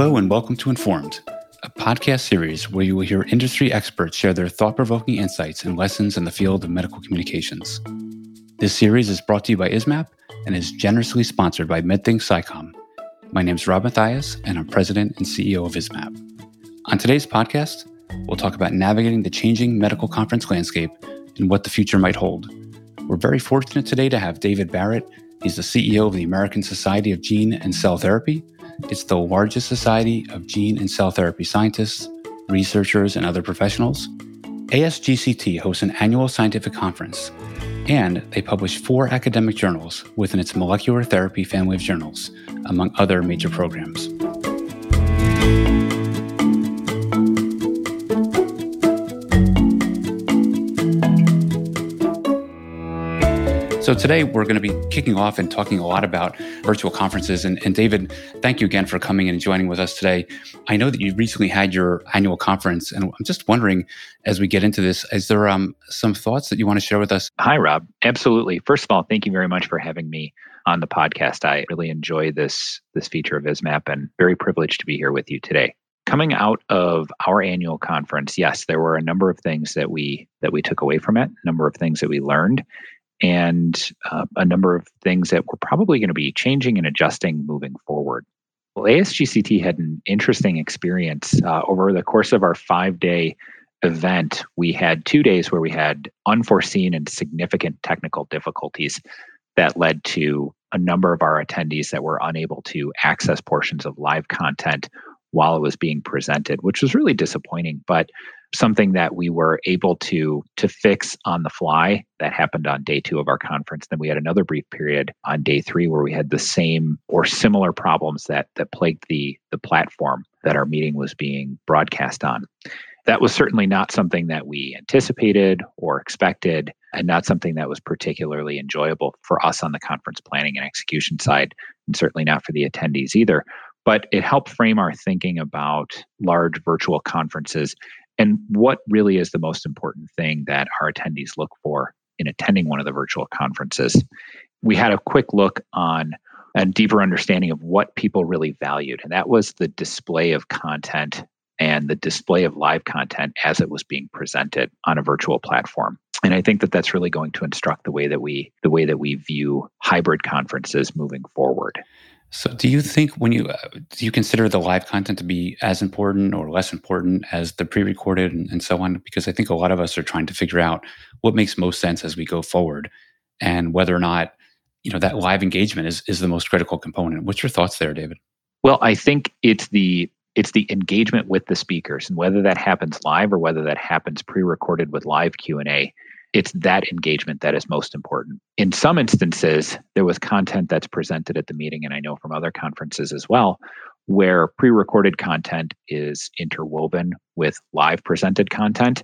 Hello, and welcome to Informed, a podcast series where you will hear industry experts share their thought provoking insights and lessons in the field of medical communications. This series is brought to you by ISMPP and is generously sponsored by MedThink SciCom. My name is Rob Matheis, and I'm president and CEO of ISMPP. On today's podcast, we'll talk about navigating the changing medical conference landscape and what the future might hold. We're very fortunate today to have David Barrett. He's the CEO of the American Society of Gene and Cell Therapy. It's the largest society of gene and cell therapy scientists, researchers, and other professionals. ASGCT hosts an annual scientific conference and they publish four academic journals within its molecular therapy family of journals, among other major programs. So today we're going to be kicking off and talking a lot about virtual conferences. And, and, David, thank you again for coming and joining with us today. I know that you recently had your annual conference, and I'm just wondering, as we get into this, is there um, some thoughts that you want to share with us? Hi, Rob. Absolutely. First of all, thank you very much for having me on the podcast. I really enjoy this this feature of ISMPP, and very privileged to be here with you today coming out of our annual conference yes there were a number of things that we that we took away from it a number of things that we learned and uh, a number of things that we're probably going to be changing and adjusting moving forward. Well, ASGCT had an interesting experience uh, over the course of our five day event. We had two days where we had unforeseen and significant technical difficulties that led to a number of our attendees that were unable to access portions of live content while it was being presented, which was really disappointing. But something that we were able to to fix on the fly that happened on day two of our conference. Then we had another brief period on day three where we had the same or similar problems that that plagued the the platform that our meeting was being broadcast on. That was certainly not something that we anticipated or expected and not something that was particularly enjoyable for us on the conference planning and execution side and certainly not for the attendees either. But it helped frame our thinking about large virtual conferences and what really is the most important thing that our attendees look for in attending one of the virtual conferences. We had a quick look on a deeper understanding of what people really valued, and that was the display of content and the display of live content as it was being presented on a virtual platform and i think that that's really going to instruct the way that we the way that we view hybrid conferences moving forward so, do you think when you uh, do you consider the live content to be as important or less important as the pre-recorded and, and, so on? Because I think a lot of us are trying to figure out what makes most sense as we go forward, and whether or not you know that live engagement is is the most critical component. What's your thoughts there, David? Well, I think it's the it's the engagement with the speakers, and whether that happens live or whether that happens pre-recorded with live Q and A it's that engagement that is most important. In some instances, there was content that's presented at the meeting, and I know from other conferences as well, where pre recorded content is interwoven with live presented content.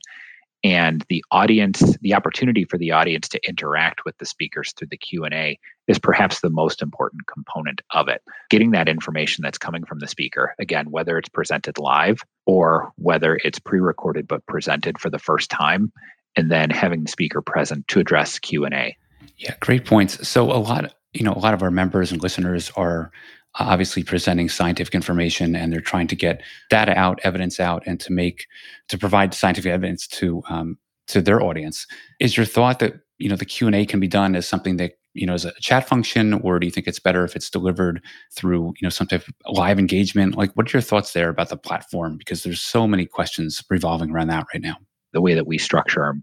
And the audience, the opportunity for the audience to interact with the speakers through the Q&A is perhaps the most important component of it. Getting that information that's coming from the speaker, again, whether it's presented live or whether it's pre-recorded but presented for the first time, and then having the speaker present to address q&a yeah great points. So a lot you know a lot of our members and listeners are obviously presenting scientific information and they're trying to get data out evidence out and to make to provide scientific evidence to um, to their audience. Is your thought that you know the q&a can be done as something that you know as a chat function or do you think it's better if it's delivered through you know some type of live engagement? Like what are your thoughts there about the platform? Because there's so many questions revolving around that right now. The way that we structure our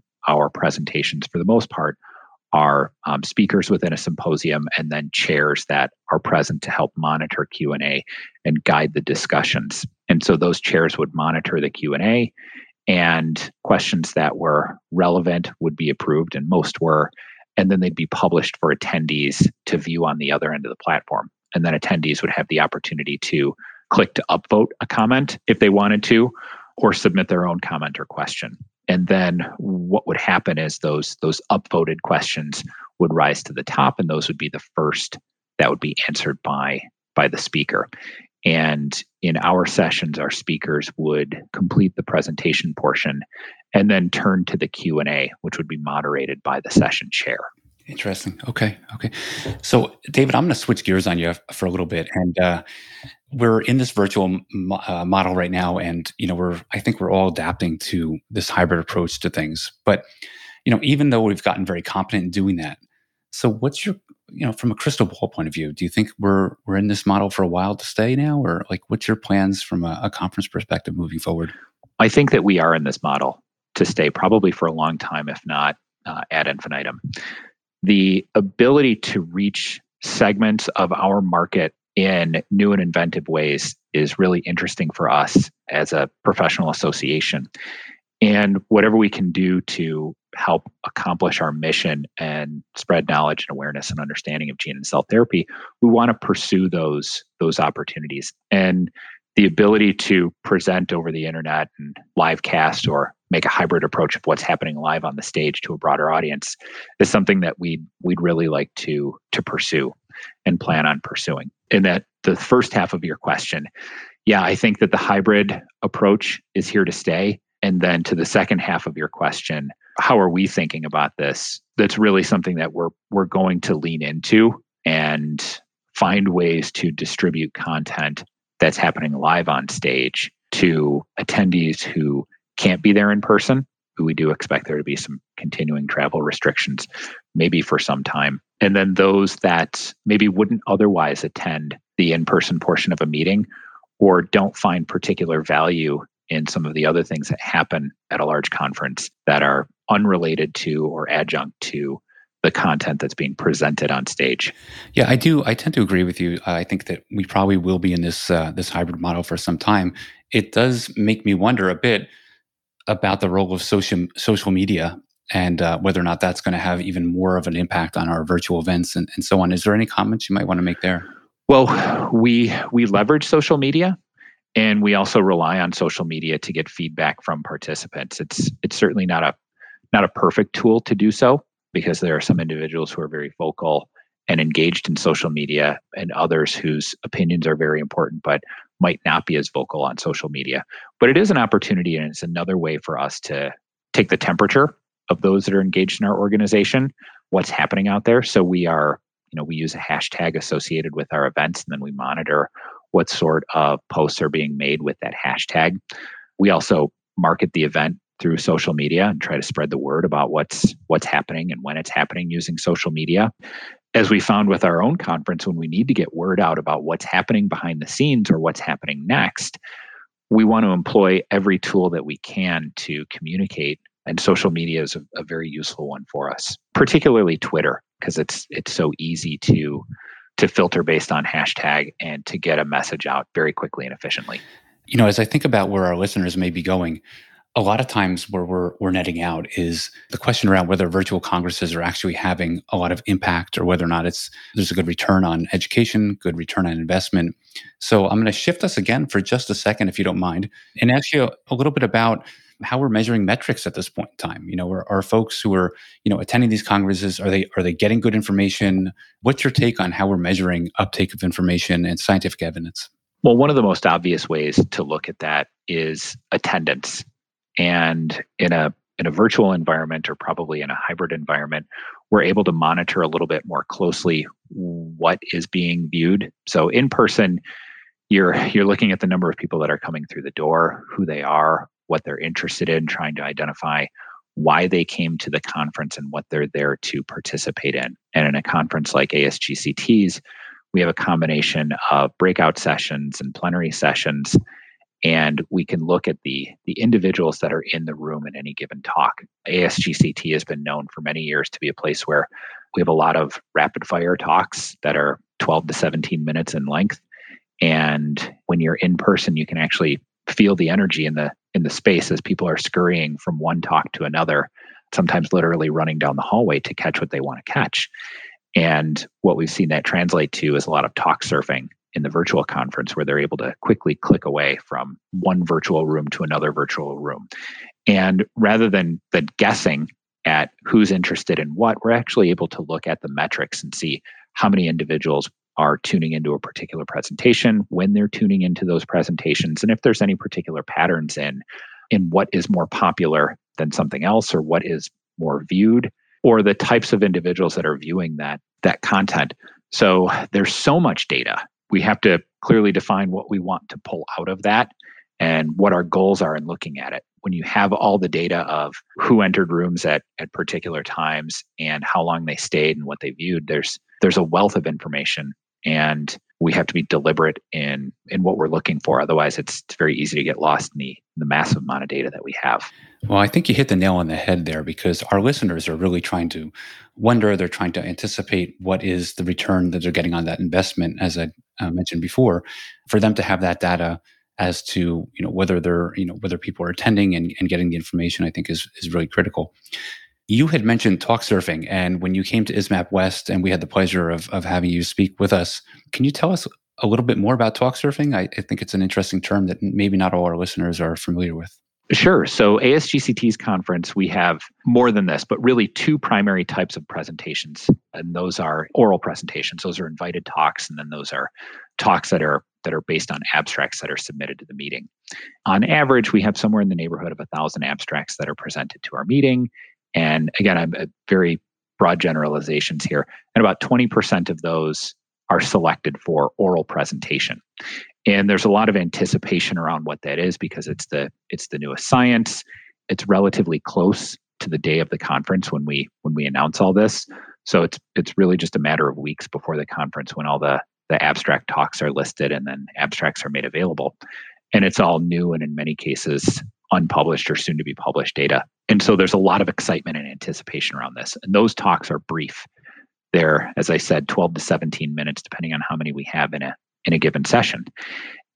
presentations for the most part are um, speakers within a symposium and then chairs that are present to help monitor q&a and guide the discussions. And so those chairs would monitor the q&a and questions that were relevant would be approved and most were and then they'd be published for attendees to view on the other end of the platform. And then attendees would have the opportunity to click to upvote a comment if they wanted to or submit their own comment or question and then what would happen is those those upvoted questions would rise to the top and those would be the first that would be answered by by the speaker. And in our sessions our speakers would complete the presentation portion and then turn to the q&a which would be moderated by the session chair Interesting. Okay. Okay. So, David, I'm going to switch gears on you for a little bit, and uh, we're in this virtual uh, model right now, and you know, we're I think we're all adapting to this hybrid approach to things. But you know, even though we've gotten very competent in doing that, so what's your you know from a crystal ball point of view? Do you think we're we're in this model for a while to stay now, or like what's your plans from a, a conference perspective moving forward? I think that we are in this model to stay probably for a long time, if not uh, ad infinitum the ability to reach segments of our market in new and inventive ways is really interesting for us as a professional association. And whatever we can do to help accomplish our mission and spread knowledge and awareness and understanding of gene and cell therapy, we want to pursue those those opportunities. And the ability to present over the internet and live cast or make a hybrid approach of what's happening live on the stage to a broader audience is something that we we'd really like to to pursue and plan on pursuing. And that the first half of your question, yeah, I think that the hybrid approach is here to stay. And then to the second half of your question, how are we thinking about this? That's really something that we're we're going to lean into and find ways to distribute content that's happening live on stage to attendees who can't be there in person, we do expect there to be some continuing travel restrictions, maybe for some time. And then those that maybe wouldn't otherwise attend the in person portion of a meeting or don't find particular value in some of the other things that happen at a large conference that are unrelated to or adjunct to the content that's being presented on stage. Yeah, I do. I tend to agree with you. I think that we probably will be in this uh, this hybrid model for some time. It does make me wonder a bit about the role of social social media and uh, whether or not that's going to have even more of an impact on our virtual events and, and so on. Is there any comments you might want to make there? Well, we we leverage social media and we also rely on social media to get feedback from participants. It's it's certainly not a not a perfect tool to do so because there are some individuals who are very vocal and engaged in social media and others whose opinions are very important but might not be as vocal on social media. But it is an opportunity and it's another way for us to take the temperature of those that are engaged in our organization, what's happening out there. So we are, you know, we use a hashtag associated with our events and then we monitor what sort of posts are being made with that hashtag. We also market the event through social media and try to spread the word about what's what's happening and when it's happening using social media as we found with our own conference, when we need to get word out about what's happening behind the scenes or what's happening next, we want to employ every tool that we can to communicate. And social media is a, a very useful one for us, particularly Twitter, because it's it's so easy to to filter based on hashtag and to get a message out very quickly and efficiently. You know, as I think about where our listeners may be going, a lot of times where we're, we're netting out is the question around whether virtual congresses are actually having a lot of impact or whether or not it's there's a good return on education good return on investment. So i'm going to shift us again for just a second if you don't mind and ask you a little bit about how we're measuring metrics at this point in time. You know are, are folks who are you know attending these congresses are they are they getting good information? What's your take on how we're measuring uptake of information and scientific evidence? Well one of the most obvious ways to look at that is attendance and in a in a virtual environment or probably in a hybrid environment, we're able to monitor a little bit more closely what is being viewed. So in person, you're you're looking at the number of people that are coming through the door, who they are, what they're interested in, trying to identify why they came to the conference and what they're there to participate in. And in a conference like ASGCT's, we have a combination of breakout sessions and plenary sessions and we can look at the the individuals that are in the room in any given talk. ASGCT has been known for many years to be a place where we have a lot of rapid fire talks that are 12 to 17 minutes in length. And when you're in person you can actually feel the energy in the in the space as people are scurrying from one talk to another sometimes literally running down the hallway to catch what they want to catch. And what we've seen that translate to is a lot of talk surfing in the virtual conference where they're able to quickly click away from one virtual room to another virtual room. And rather than, than guessing at who's interested in what, we're actually able to look at the metrics and see how many individuals are tuning into a particular presentation, when they're tuning into those presentations, and if there's any particular patterns in in what is more popular than something else or what is more viewed or the types of individuals that are viewing that that content. So there's so much data. We have to clearly define what we want to pull out of that and what our goals are in looking at it. When you have all the data of who entered rooms at, at particular times and how long they stayed and what they viewed, there's there's a wealth of information and we have to be deliberate in in what we're looking for. Otherwise, it's, it's very easy to get lost in the, the massive amount of data that we have. Well, I think you hit the nail on the head there because our listeners are really trying to wonder, they're trying to anticipate what is the return that they're getting on that investment, as I uh, mentioned before, for them to have that data as to you know whether they're you know whether people are attending and, and getting the information i think is is really critical you had mentioned talk surfing, and when you came to ISMPP West, and we had the pleasure of, of having you speak with us, can you tell us a little bit more about talk surfing? I, I think it's an interesting term that maybe not all our listeners are familiar with. Sure. So, ASGCT's conference, we have more than this, but really two primary types of presentations. And those are oral presentations. Those are invited talks. And then those are talks that are that are based on abstracts that are submitted to the meeting. On average, we have somewhere in the neighborhood of a thousand abstracts that are presented to our meeting. And again, I'm uh, very broad generalizations here. And about 20% of those are selected for oral presentation. And there's a lot of anticipation around what that is because it's the it's the newest science. It's relatively close to the day of the conference when we when we announce all this. So it's it's really just a matter of weeks before the conference when all the the abstract talks are listed and then abstracts are made available. And it's all new and in many cases unpublished or soon to be published data. And so there's a lot of excitement and anticipation around this. And those talks are brief. They're, as I said, 12 to 17 minutes, depending on how many we have in a in a given session.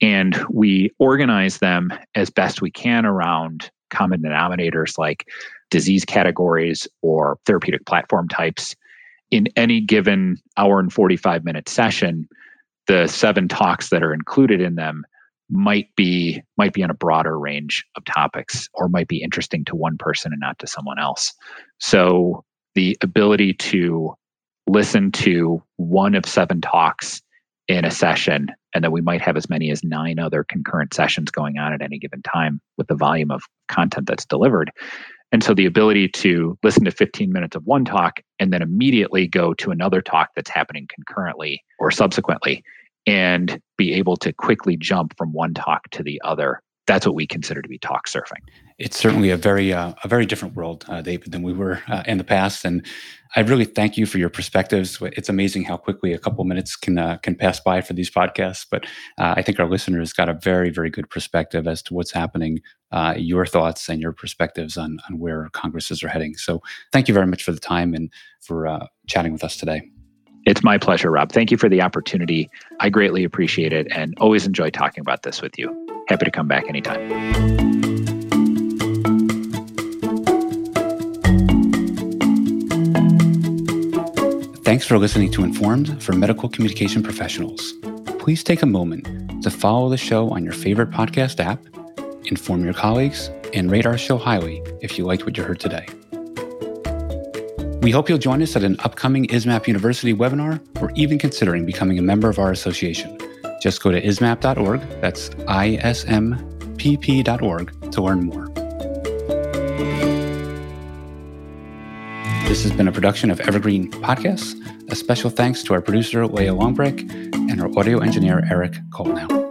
And we organize them as best we can around common denominators like disease categories or therapeutic platform types. In any given hour and 45 minute session, the seven talks that are included in them might be might be on a broader range of topics or might be interesting to one person and not to someone else so the ability to listen to one of seven talks in a session and then we might have as many as nine other concurrent sessions going on at any given time with the volume of content that's delivered and so the ability to listen to 15 minutes of one talk and then immediately go to another talk that's happening concurrently or subsequently and be able to quickly jump from one talk to the other. That's what we consider to be talk surfing. It's certainly a very uh, a very different world, uh, David, than we were uh, in the past. And I really thank you for your perspectives. It's amazing how quickly a couple minutes can uh, can pass by for these podcasts. But uh, I think our listeners got a very very good perspective as to what's happening, uh, your thoughts and your perspectives on on where congresses are heading. So thank you very much for the time and for chatting with us today. It's my pleasure, Rob. Thank you for the opportunity. I greatly appreciate it and always enjoy talking about this with you. Happy to come back anytime. Thanks for listening to Informed for Medical Communication Professionals. Please take a moment to follow the show on your favorite podcast app, inform your colleagues, and rate our show highly if you liked what you heard today. We hope you'll join us at an upcoming ISMPP University webinar or even considering becoming a member of our association. Just go to ismpp.org, that's ismpp.org, to learn more. This has been a production of Evergreen Podcasts. A special thanks to our producer, Leah Longbreak, and our audio engineer, Eric Colnow.